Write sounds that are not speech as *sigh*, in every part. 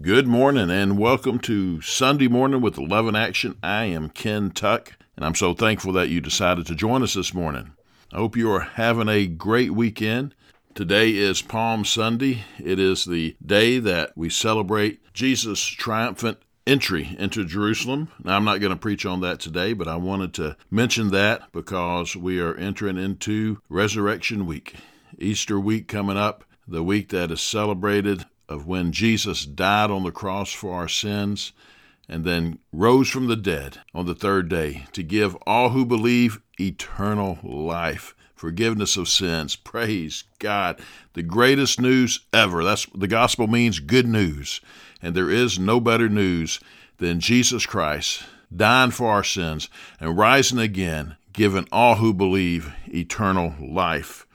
Good morning and welcome to Sunday Morning with Love in Action. I am Ken Tuck, and I'm so thankful that you decided to join us this morning. I hope you are having a great weekend. Today is Palm Sunday. It is the day that we celebrate Jesus' triumphant entry into Jerusalem. Now, I'm not going to preach on that today, but I wanted to mention that because we are entering into Resurrection Week, Easter week coming up, the week that is celebrated of when Jesus died on the cross for our sins and then rose from the dead on the third day to give all who believe eternal life, forgiveness of sins. Praise God. The greatest news ever. That's the gospel means good news. And there is no better news than Jesus Christ dying for our sins and rising again, giving all who believe eternal life.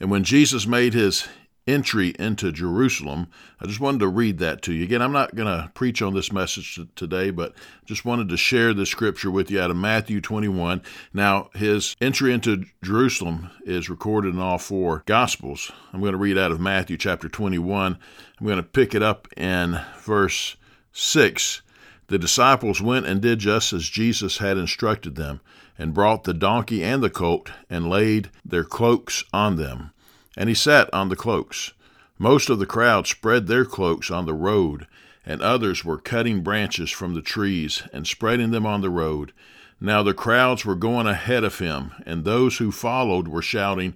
And when Jesus made his entry into Jerusalem. I just wanted to read that to you. Again, I'm not going to preach on this message today, but just wanted to share this scripture with you out of Matthew 21. Now, his entry into Jerusalem is recorded in all four Gospels. I'm going to read out of Matthew chapter 21. I'm going to pick it up in verse 6. The disciples went and did just as Jesus had instructed them, and brought the donkey and the colt, and laid their cloaks on them and he sat on the cloaks. Most of the crowd spread their cloaks on the road, and others were cutting branches from the trees and spreading them on the road. Now the crowds were going ahead of him, and those who followed were shouting,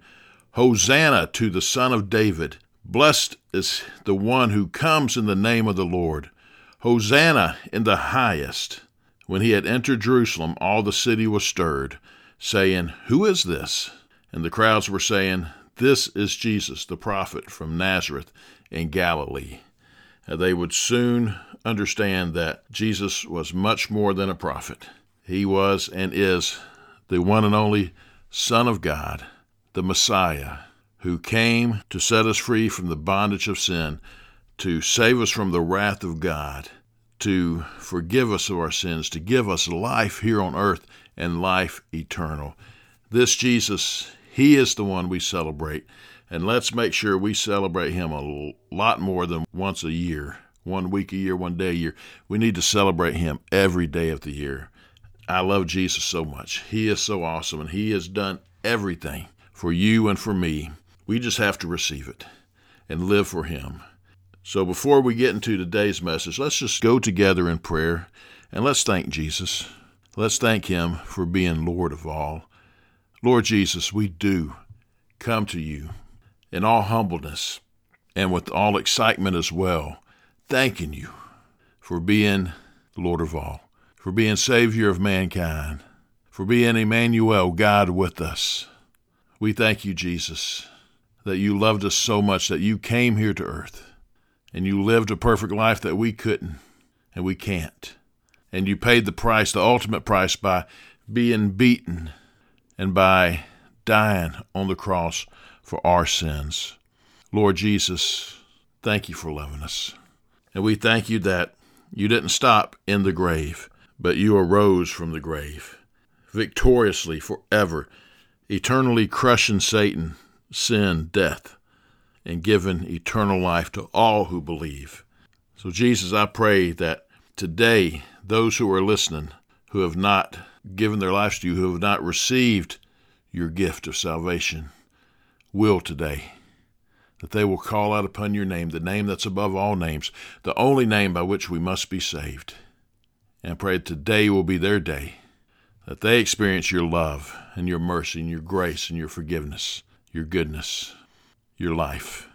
Hosanna to the Son of David! Blessed is the one who comes in the name of the Lord! Hosanna in the highest! When he had entered Jerusalem, all the city was stirred, saying, Who is this? And the crowds were saying, this is Jesus, the prophet from Nazareth in Galilee. And they would soon understand that Jesus was much more than a prophet. He was and is the one and only Son of God, the Messiah, who came to set us free from the bondage of sin, to save us from the wrath of God, to forgive us of our sins, to give us life here on earth and life eternal. This Jesus he is the one we celebrate. And let's make sure we celebrate him a lot more than once a year, one week a year, one day a year. We need to celebrate him every day of the year. I love Jesus so much. He is so awesome, and he has done everything for you and for me. We just have to receive it and live for him. So before we get into today's message, let's just go together in prayer and let's thank Jesus. Let's thank him for being Lord of all Lord Jesus, we do come to you in all humbleness and with all excitement as well, thanking you for being Lord of all, for being Savior of mankind, for being Emmanuel, God with us. We thank you, Jesus, that you loved us so much that you came here to earth and you lived a perfect life that we couldn't and we can't. And you paid the price, the ultimate price, by being beaten and by dying on the cross for our sins. Lord Jesus, thank you for loving us. And we thank you that you didn't stop in the grave, but you arose from the grave victoriously forever, eternally crushing Satan, sin, death, and giving eternal life to all who believe. So, Jesus, I pray that today those who are listening who have not given their lives to you, who have not received your gift of salvation, will today. That they will call out upon your name, the name that's above all names, the only name by which we must be saved. And pray that today will be their day, that they experience your love and your mercy and your grace and your forgiveness, your goodness, your life.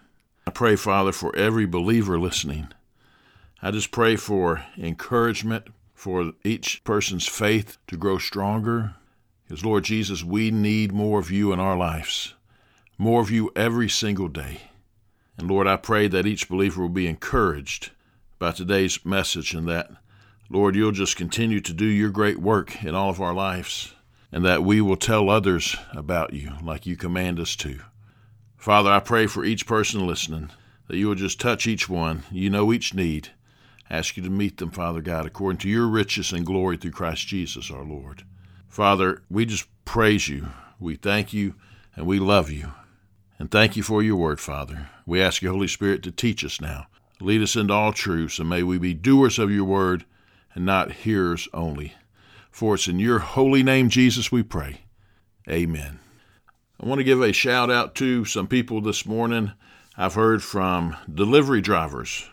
I pray, Father, for every believer listening. I just pray for encouragement, for each person's faith to grow stronger. Because, Lord Jesus, we need more of you in our lives, more of you every single day. And Lord, I pray that each believer will be encouraged by today's message and that, Lord, you'll just continue to do your great work in all of our lives and that we will tell others about you like you command us to. Father, I pray for each person listening that you will just touch each one. You know each need ask you to meet them, Father God, according to your riches and glory through Christ Jesus our Lord. Father, we just praise you. We thank you and we love you. And thank you for your word, Father. We ask you, Holy Spirit, to teach us now. Lead us into all truths, and may we be doers of your word and not hearers only. For it's in your holy name, Jesus, we pray. Amen. I want to give a shout out to some people this morning. I've heard from delivery drivers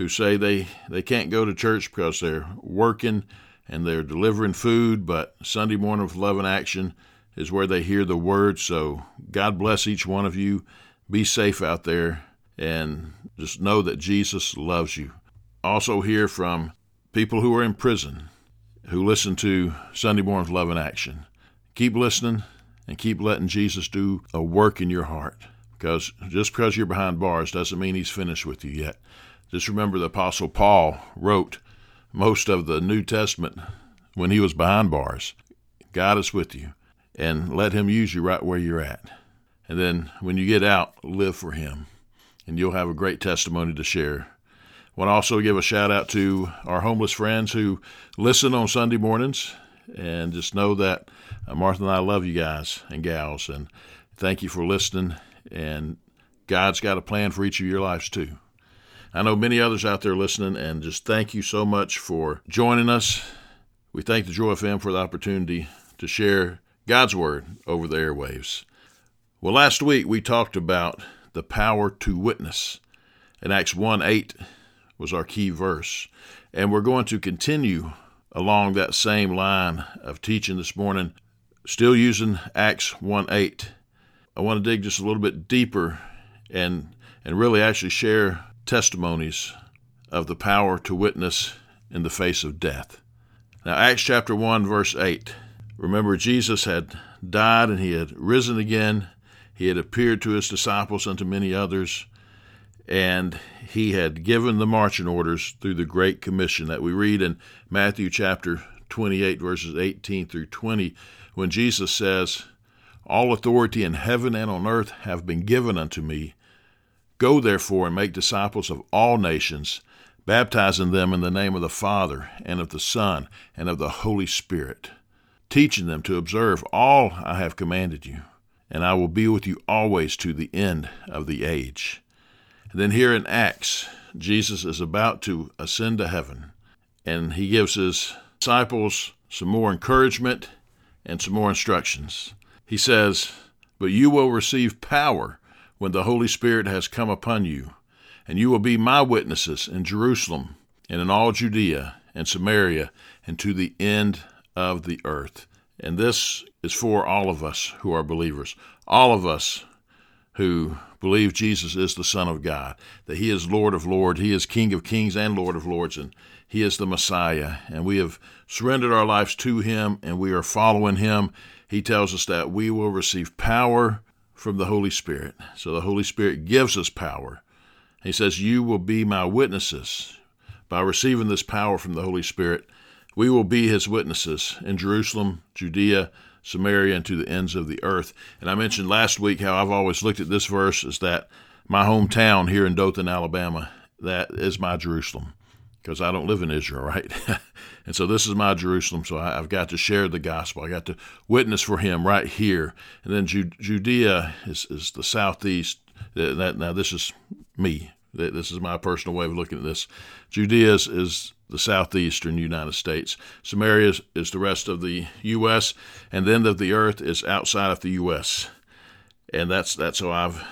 who say they, they can't go to church because they're working and they're delivering food, but Sunday morning with Love in Action is where they hear the word. So God bless each one of you. Be safe out there and just know that Jesus loves you. Also, hear from people who are in prison who listen to Sunday Morning Love in Action. Keep listening and keep letting Jesus do a work in your heart. Because just because you're behind bars doesn't mean he's finished with you yet. Just remember the Apostle Paul wrote most of the New Testament when he was behind bars. God is with you, and let him use you right where you're at. And then when you get out, live for him and you'll have a great testimony to share. Want to also give a shout out to our homeless friends who listen on Sunday mornings, and just know that uh, Martha and I love you guys and gals, and thank you for listening. And God's got a plan for each of your lives too. I know many others out there listening, and just thank you so much for joining us. We thank the Joy FM for the opportunity to share God's Word over the airwaves. Well, last week we talked about the power to witness. And Acts 1 8 was our key verse. And we're going to continue along that same line of teaching this morning, still using Acts 1 8. I want to dig just a little bit deeper and, and really actually share testimonies of the power to witness in the face of death. Now, Acts chapter 1, verse 8. Remember, Jesus had died and he had risen again he had appeared to his disciples and to many others, and he had given the marching orders through the Great Commission that we read in Matthew chapter 28, verses 18 through 20, when Jesus says, All authority in heaven and on earth have been given unto me. Go therefore and make disciples of all nations, baptizing them in the name of the Father, and of the Son, and of the Holy Spirit, teaching them to observe all I have commanded you and I will be with you always to the end of the age. And then here in Acts, Jesus is about to ascend to heaven, and he gives his disciples some more encouragement and some more instructions. He says, But you will receive power when the Holy Spirit has come upon you, and you will be my witnesses in Jerusalem and in all Judea and Samaria and to the end of the earth. And this is for all of us who are believers, all of us who believe Jesus is the Son of God, that He is Lord of Lords, He is King of Kings and Lord of Lords, and He is the Messiah. And we have surrendered our lives to Him and we are following Him. He tells us that we will receive power from the Holy Spirit. So the Holy Spirit gives us power. He says, You will be my witnesses. By receiving this power from the Holy Spirit, we will be his witnesses in Jerusalem, Judea, Samaria, and to the ends of the earth. And I mentioned last week how I've always looked at this verse as that my hometown here in Dothan, Alabama, that is my Jerusalem because I don't live in Israel, right? *laughs* and so this is my Jerusalem. So I, have got to share the gospel. I got to witness for him right here. And then Judea is, is the southeast. That, now, this is me. This is my personal way of looking at this. Judea is, is the southeastern United States. Samaria is the rest of the U.S., and the end of the earth is outside of the U.S. And that's that's how I've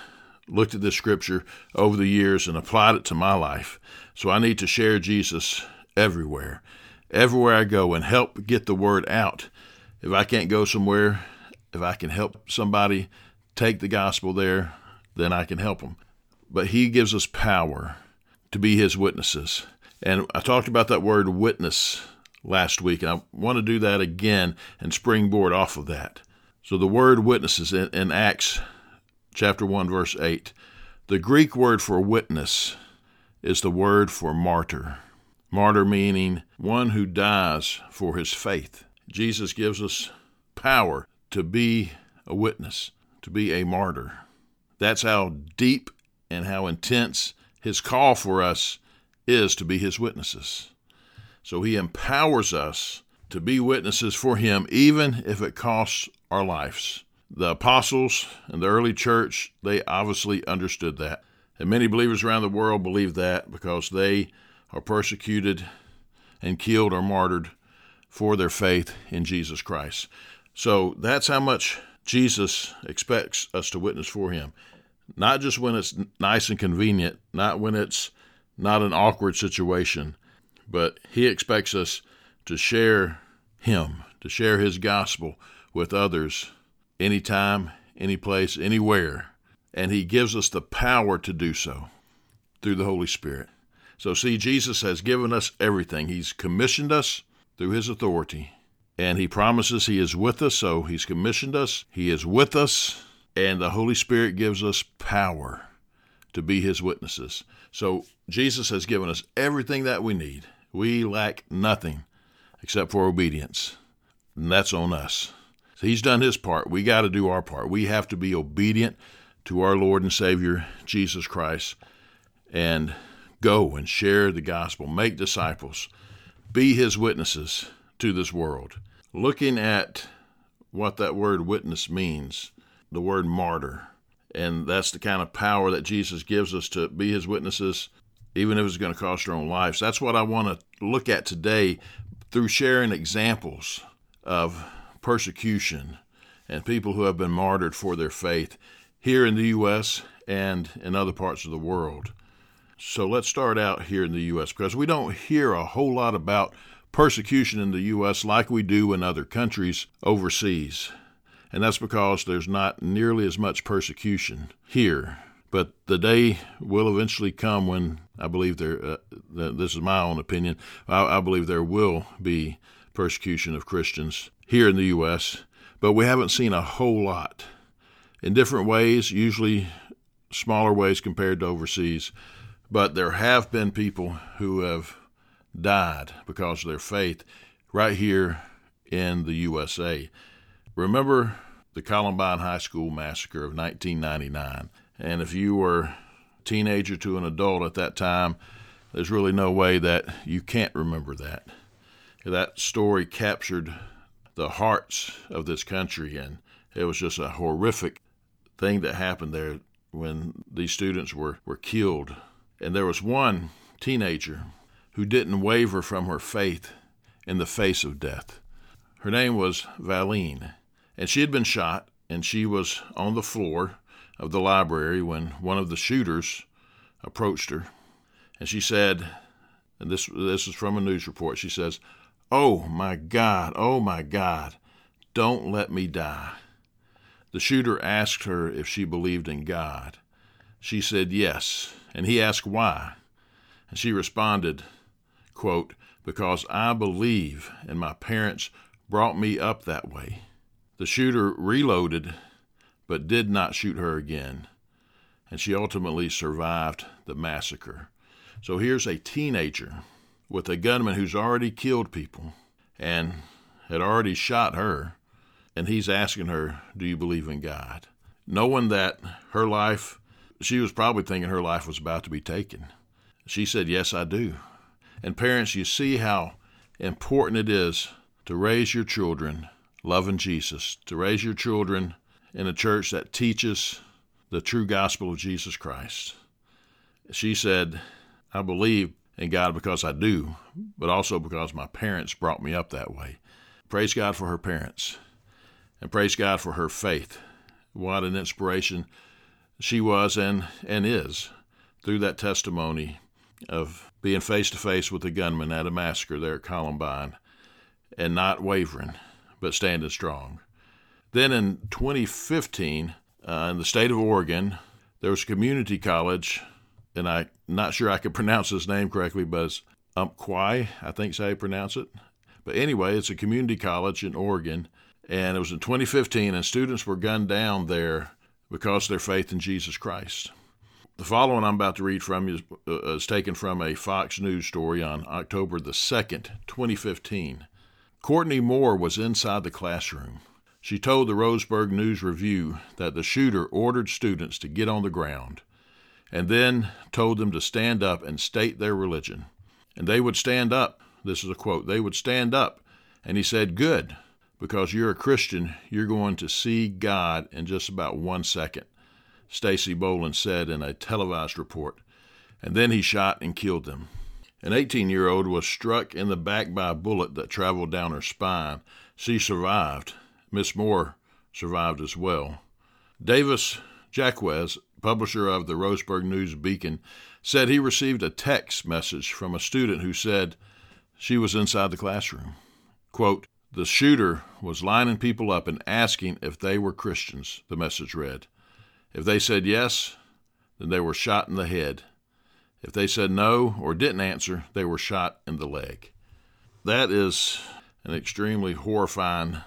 looked at this scripture over the years and applied it to my life. So I need to share Jesus everywhere, everywhere I go, and help get the word out. If I can't go somewhere, if I can help somebody take the gospel there, then I can help them. But He gives us power to be His witnesses. And I talked about that word witness last week, and I want to do that again and springboard off of that. So the word witnesses in, in Acts chapter 1, verse 8. The Greek word for witness is the word for martyr. Martyr meaning one who dies for his faith. Jesus gives us power to be a witness, to be a martyr. That's how deep and how intense his call for us is to be his witnesses. So he empowers us to be witnesses for him, even if it costs our lives. The apostles and the early church, they obviously understood that. And many believers around the world believe that because they are persecuted and killed or martyred for their faith in Jesus Christ. So that's how much Jesus expects us to witness for him. Not just when it's nice and convenient, not when it's not an awkward situation, but he expects us to share him, to share his gospel with others anytime, any place, anywhere. And he gives us the power to do so through the Holy Spirit. So, see, Jesus has given us everything. He's commissioned us through his authority, and he promises he is with us. So, he's commissioned us, he is with us, and the Holy Spirit gives us power to be his witnesses. So, Jesus has given us everything that we need. We lack nothing except for obedience, and that's on us. So he's done his part. We got to do our part. We have to be obedient to our Lord and Savior, Jesus Christ, and go and share the gospel, make disciples, be his witnesses to this world. Looking at what that word witness means, the word martyr, and that's the kind of power that Jesus gives us to be his witnesses, even if it's going to cost our own lives. That's what I want to look at today through sharing examples of persecution and people who have been martyred for their faith here in the U.S. and in other parts of the world. So let's start out here in the U.S. because we don't hear a whole lot about persecution in the U.S. like we do in other countries overseas. And that's because there's not nearly as much persecution here. But the day will eventually come when I believe there, uh, this is my own opinion, I, I believe there will be persecution of Christians here in the U.S., but we haven't seen a whole lot. In different ways, usually smaller ways compared to overseas, but there have been people who have died because of their faith right here in the USA. Remember the Columbine High School massacre of 1999. And if you were a teenager to an adult at that time, there's really no way that you can't remember that. That story captured the hearts of this country. And it was just a horrific thing that happened there when these students were, were killed. And there was one teenager who didn't waver from her faith in the face of death. Her name was Valeen, and she had been shot, and she was on the floor of the library when one of the shooters approached her. And she said, and this, this is from a news report, she says, Oh my God, oh my God, don't let me die. The shooter asked her if she believed in God. She said yes, and he asked why. And she responded, quote, Because I believe, and my parents brought me up that way. The shooter reloaded, but did not shoot her again, and she ultimately survived the massacre. So here's a teenager with a gunman who's already killed people and had already shot her, and he's asking her, Do you believe in God? Knowing that her life, she was probably thinking her life was about to be taken. She said, Yes, I do. And parents, you see how important it is to raise your children loving Jesus, to raise your children in a church that teaches the true gospel of Jesus Christ. She said, I believe in God because I do, but also because my parents brought me up that way. Praise God for her parents, and praise God for her faith. What an inspiration she was and, and is through that testimony of being face to face with the gunman at a massacre there at Columbine and not wavering, but standing strong. Then in 2015, uh, in the state of Oregon, there was a community college and I'm not sure I could *laughs* pronounce his name correctly, but it's Umpqui, I think is how you pronounce it. But anyway, it's a community college in Oregon, and it was in 2015, and students were gunned down there because of their faith in Jesus Christ. The following I'm about to read from is, uh, is taken from a Fox News story on October the 2nd, 2015. Courtney Moore was inside the classroom. She told the Roseburg News Review that the shooter ordered students to get on the ground and then told them to stand up and state their religion. And they would stand up. This is a quote. They would stand up. And he said, Good, because you're a Christian, you're going to see God in just about one second. Stacy Boland said in a televised report, and then he shot and killed them. An 18 year old was struck in the back by a bullet that traveled down her spine. She survived. Miss Moore survived as well. Davis Jaquez, publisher of the Roseburg News Beacon, said he received a text message from a student who said she was inside the classroom. Quote, the shooter was lining people up and asking if they were Christians, the message read. If they said yes, then they were shot in the head. If they said no or didn't answer, they were shot in the leg. That is an extremely horrifying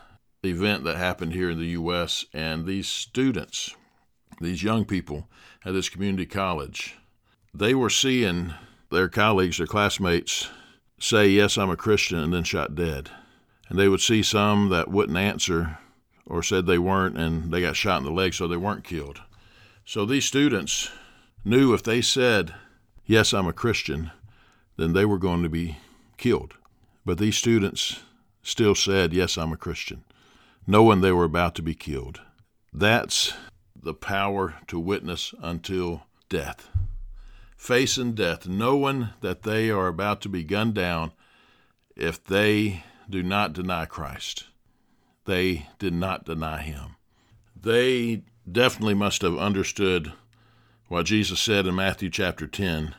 event that happened here in the U.S., and these students, these young people at this community college, they were seeing their colleagues, their classmates, say, Yes, I'm a Christian, and then shot dead. And they would see some that wouldn't answer or said they weren't, and they got shot in the leg, so they weren't killed. So these students knew if they said, Yes, I'm a Christian, then they were going to be killed. But these students still said, Yes, I'm a Christian, knowing they were about to be killed. That's the power to witness until death. Facing death, knowing that they are about to be gunned down if they do not deny Christ. They did not deny him. They definitely must have understood what Jesus said in Matthew chapter 10,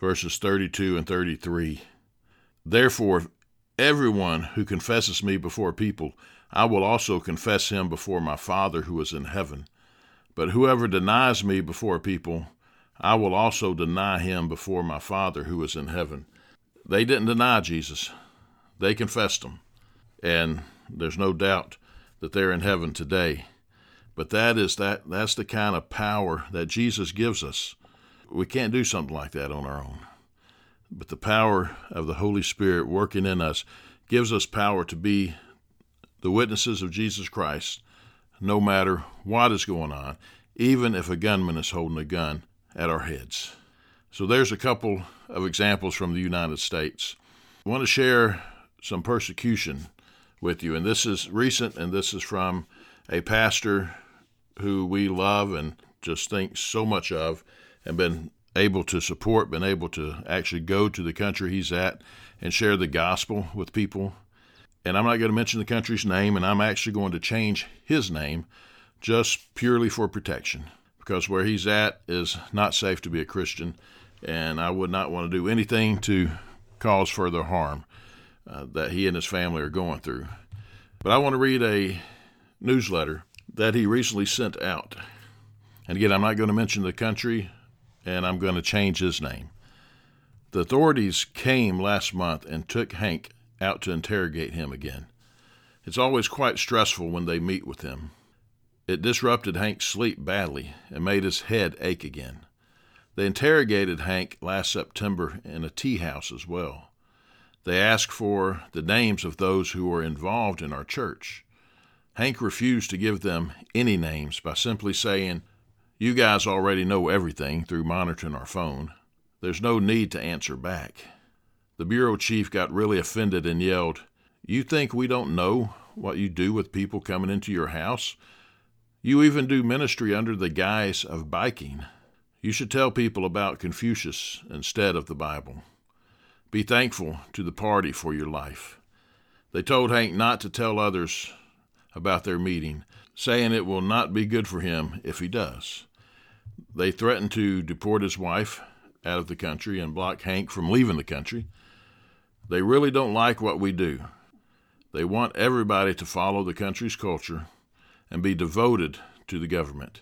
verses 32 and 33. Therefore, everyone who confesses me before people, I will also confess him before my Father who is in heaven. But whoever denies me before people, I will also deny him before my Father who is in heaven. They didn't deny Jesus, they confessed them. And there's no doubt that they're in heaven today. But that is that that's the kind of power that Jesus gives us. We can't do something like that on our own. But the power of the Holy Spirit working in us gives us power to be the witnesses of Jesus Christ no matter what is going on, even if a gunman is holding a gun at our heads. So there's a couple of examples from the United States. I want to share some persecution with you, and this is recent, and this is from a pastor who we love and just think so much of, and been able to support, been able to actually go to the country he's at and share the gospel with people. And I'm not going to mention the country's name, and I'm actually going to change his name just purely for protection because where he's at is not safe to be a Christian, and I would not want to do anything to cause further harm uh, that he and his family are going through. But I want to read a newsletter that he recently sent out. And again, I'm not going to mention the country, and I'm going to change his name. The authorities came last month and took Hank out to interrogate him again. It's always quite stressful when they meet with him. It disrupted Hank's sleep badly and made his head ache again. They interrogated Hank last September in a tea house as well. They asked for the names of those who were involved in our church. Hank refused to give them any names by simply saying, You guys already know everything through monitoring our phone. There's no need to answer back. The bureau chief got really offended and yelled, You think we don't know what you do with people coming into your house? You even do ministry under the guise of biking. You should tell people about Confucius instead of the Bible. Be thankful to the party for your life. They told Hank not to tell others about their meeting, saying it will not be good for him if he does. They threatened to deport his wife out of the country and block Hank from leaving the country. They really don't like what we do. They want everybody to follow the country's culture and be devoted to the government.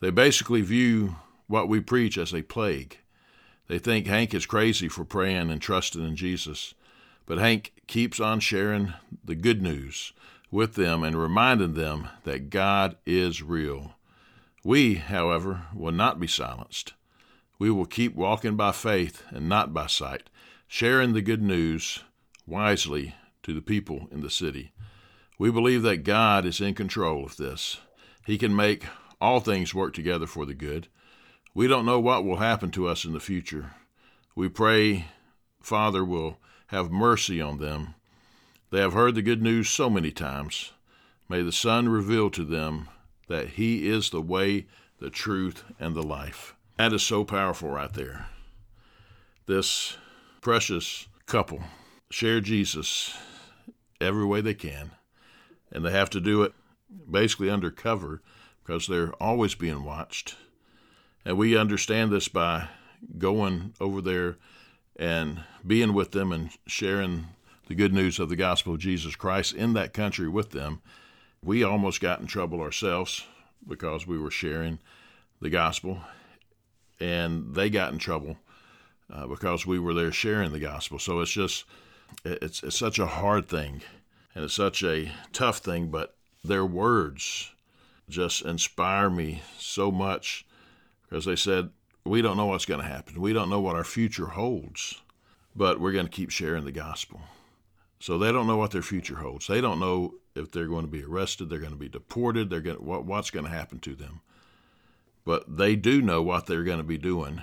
They basically view what we preach as a plague. They think Hank is crazy for praying and trusting in Jesus, but Hank keeps on sharing the good news with them and reminding them that God is real. We, however, will not be silenced. We will keep walking by faith and not by sight, sharing the good news wisely to the people in the city. We believe that God is in control of this. He can make all things work together for the good. We don't know what will happen to us in the future. We pray Father will have mercy on them they have heard the good news so many times. May the Son reveal to them that He is the way, the truth, and the life. That is so powerful right there. This precious couple share Jesus every way they can, and they have to do it basically undercover because they're always being watched. And we understand this by going over there and being with them and sharing the good news of the gospel of Jesus Christ in that country with them. We almost got in trouble ourselves because we were sharing the gospel, and they got in trouble uh, because we were there sharing the gospel. So it's just, it's, it's such a hard thing, and it's such a tough thing, but their words just inspire me so much because they said, We don't know what's going to happen. We don't know what our future holds, but we're going to keep sharing the gospel. So they don't know what their future holds. They don't know if they're going to be arrested, they're going to be deported, they're going to, what, what's going to happen to them. But they do know what they're going to be doing.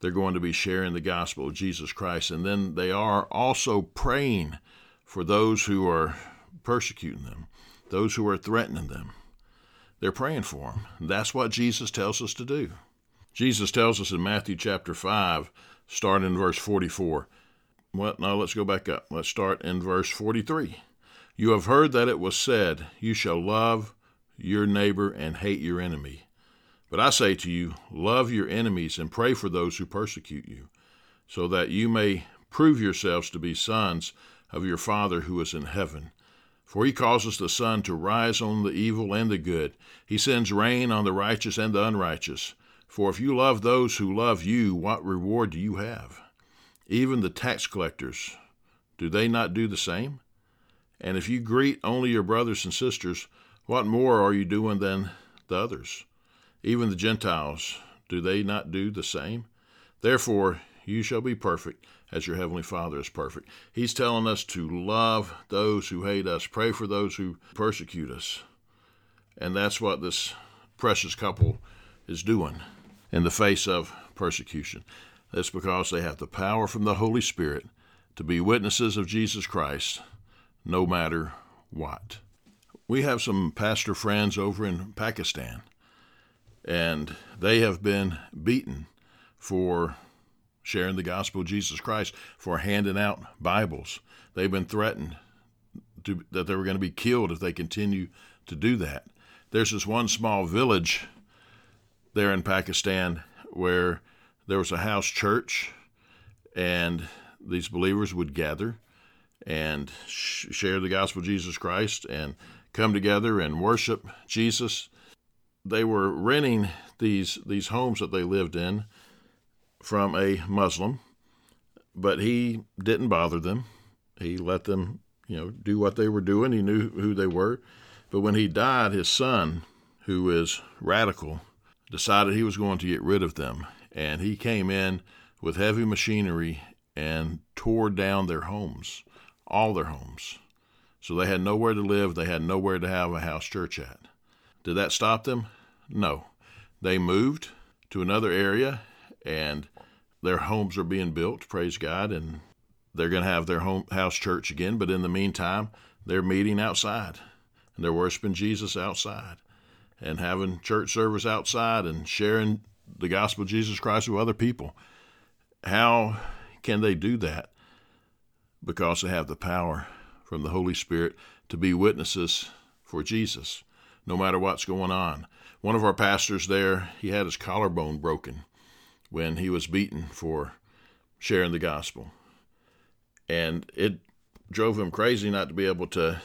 They're going to be sharing the gospel of Jesus Christ. And then they are also praying for those who are persecuting them, those who are threatening them. They're praying for them. That's what Jesus tells us to do. Jesus tells us in Matthew chapter 5, starting in verse 44. Well, now let's go back up. Let's start in verse 43. You have heard that it was said, You shall love your neighbor and hate your enemy. But I say to you, love your enemies and pray for those who persecute you, so that you may prove yourselves to be sons of your Father who is in heaven. For he causes the sun to rise on the evil and the good. He sends rain on the righteous and the unrighteous. For if you love those who love you, what reward do you have? Even the tax collectors, do they not do the same? And if you greet only your brothers and sisters, what more are you doing than the others? Even the Gentiles, do they not do the same? Therefore, you shall be perfect as your heavenly Father is perfect. He's telling us to love those who hate us, pray for those who persecute us. And that's what this precious couple is doing in the face of persecution. That's because they have the power from the Holy Spirit to be witnesses of Jesus Christ no matter what. We have some pastor friends over in Pakistan and they have been beaten for sharing the gospel of Jesus Christ, for handing out Bibles. They've been threatened to, that they were going to be killed if they continue to do that. There's this one small village there in Pakistan where there was a house church, and these believers would gather and sh- share the gospel of Jesus Christ and come together and worship Jesus they were renting these these homes that they lived in from a Muslim, but he didn't bother them. He let them, you know, do what they were doing. He knew who they were. But when he died, his son, who is radical, decided he was going to get rid of them. And he came in with heavy machinery and tore down their homes, all their homes. So they had nowhere to live. They had nowhere to have a house church at. Did that stop them? No. They moved to another area and their homes are being built, praise God, and they're going to have their home house church again, but in the meantime, they're meeting outside and they're worshiping Jesus outside and having church service outside and sharing the gospel of Jesus Christ with other people. How can they do that? Because they have the power from the Holy Spirit to be witnesses for Jesus no matter what's going on. One of our pastors there, he had his collarbone broken when he was beaten for sharing the gospel. And it drove him crazy not to be able to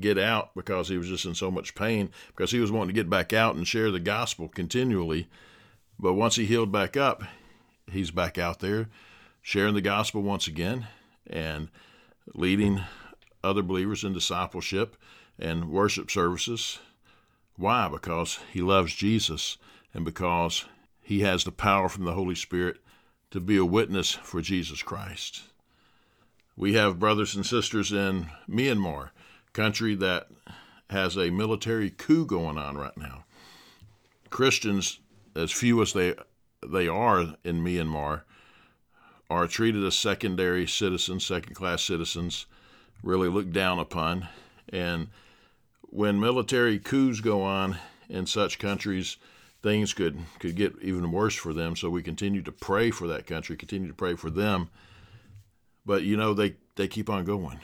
get out because he was just in so much pain because he was wanting to get back out and share the gospel continually. But once he healed back up, he's back out there sharing the gospel once again and leading other believers in discipleship and worship services why? Because he loves Jesus and because he has the power from the Holy Spirit to be a witness for Jesus Christ. We have brothers and sisters in Myanmar, country that has a military coup going on right now. Christians, as few as they they are in Myanmar, are treated as secondary citizens, second class citizens, really looked down upon, and when military coups go on in such countries, things could could get even worse for them. So we continue to pray for that country, continue to pray for them. But you know they they keep on going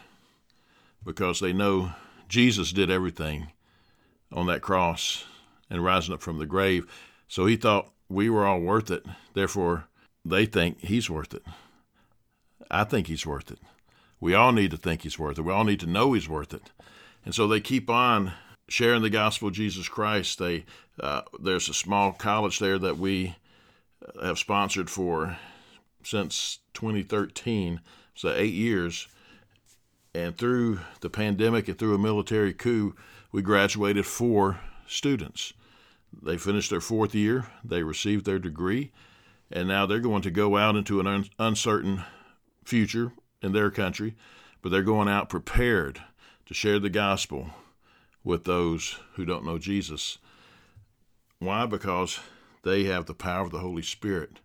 because they know Jesus did everything on that cross and rising up from the grave. So he thought we were all worth it. Therefore, they think he's worth it. I think he's worth it. We all need to think he's worth it. We all need to know he's worth it. And so they keep on sharing the gospel of Jesus Christ. They uh, there's a small college there that we have sponsored for since 2013, so eight years. And through the pandemic and through a military coup, we graduated four students. They finished their fourth year, they received their degree, and now they're going to go out into an un- uncertain future in their country, but they're going out prepared to share the gospel with those who don't know Jesus. Why? Because they have the power of the Holy Spirit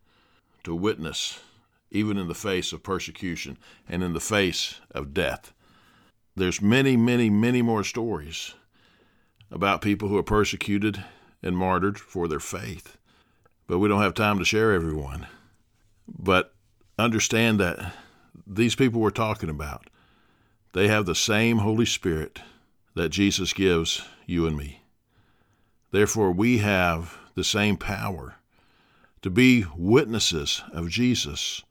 to witness, even in the face of persecution and in the face of death. There's many, many, many more stories about people who are persecuted and martyred for their faith. But we don't have time to share everyone. But understand that these people we're talking about, they have the same Holy Spirit that Jesus gives you and me. Therefore, we have the same power to be witnesses of Jesus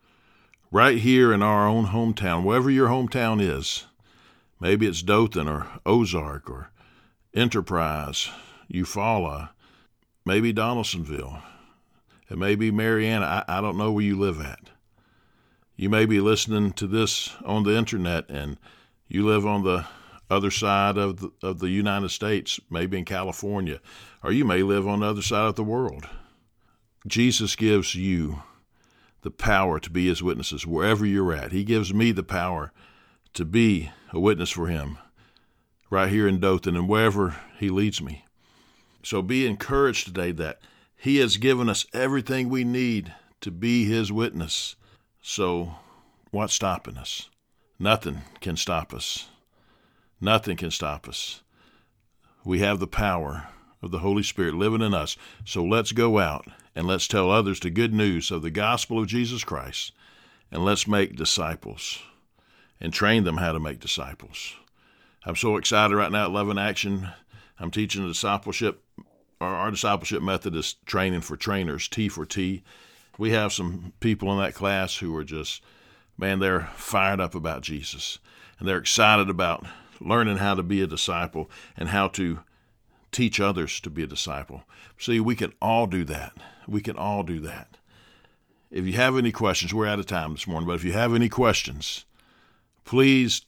right here in our own hometown, wherever your hometown is. Maybe it's Dothan or Ozark or Enterprise, Eufaula, maybe Donalsonville. It may be Marianna. I, I don't know where you live at. You may be listening to this on the internet and you live on the other side of the, of the United States, maybe in California, or you may live on the other side of the world. Jesus gives you the power to be his witnesses wherever you're at. He gives me the power to be a witness for him right here in Dothan and wherever he leads me. So be encouraged today that he has given us everything we need to be his witness. So what's stopping us? Nothing can stop us. Nothing can stop us. We have the power of the Holy Spirit living in us. So let's go out and let's tell others the good news of the gospel of Jesus Christ. And let's make disciples and train them how to make disciples. I'm so excited right now at Love in Action. I'm teaching a discipleship. Our, our discipleship method is training for trainers, T for T. We have some people in that class who are just, man, they're fired up about Jesus. And they're excited about learning how to be a disciple and how to teach others to be a disciple. See, we can all do that. We can all do that. If you have any questions, we're out of time this morning, but if you have any questions, please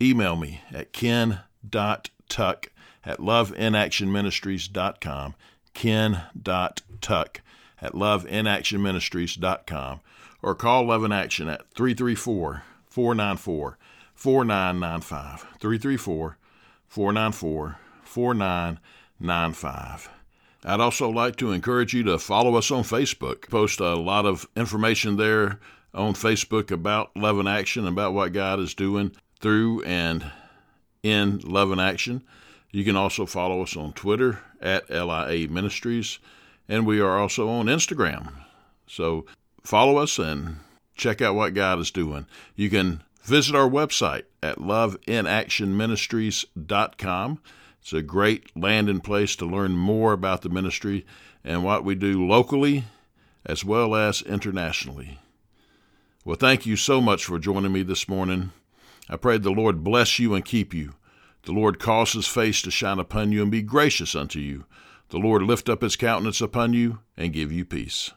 email me at ken.tuck at loveinactionministries.com, ken.tuck at loveinactionministries.com, or call Love in Action at 334 494 4995. 334 494 4995. I'd also like to encourage you to follow us on Facebook. Post a lot of information there on Facebook about Love in Action, about what God is doing through and in Love in Action. You can also follow us on Twitter at LIA Ministries, and we are also on Instagram. So follow us and check out what God is doing. You can Visit our website at loveinactionministries.com. It's a great landing place to learn more about the ministry and what we do locally as well as internationally. Well, thank you so much for joining me this morning. I pray the Lord bless you and keep you. The Lord cause his face to shine upon you and be gracious unto you. The Lord lift up his countenance upon you and give you peace.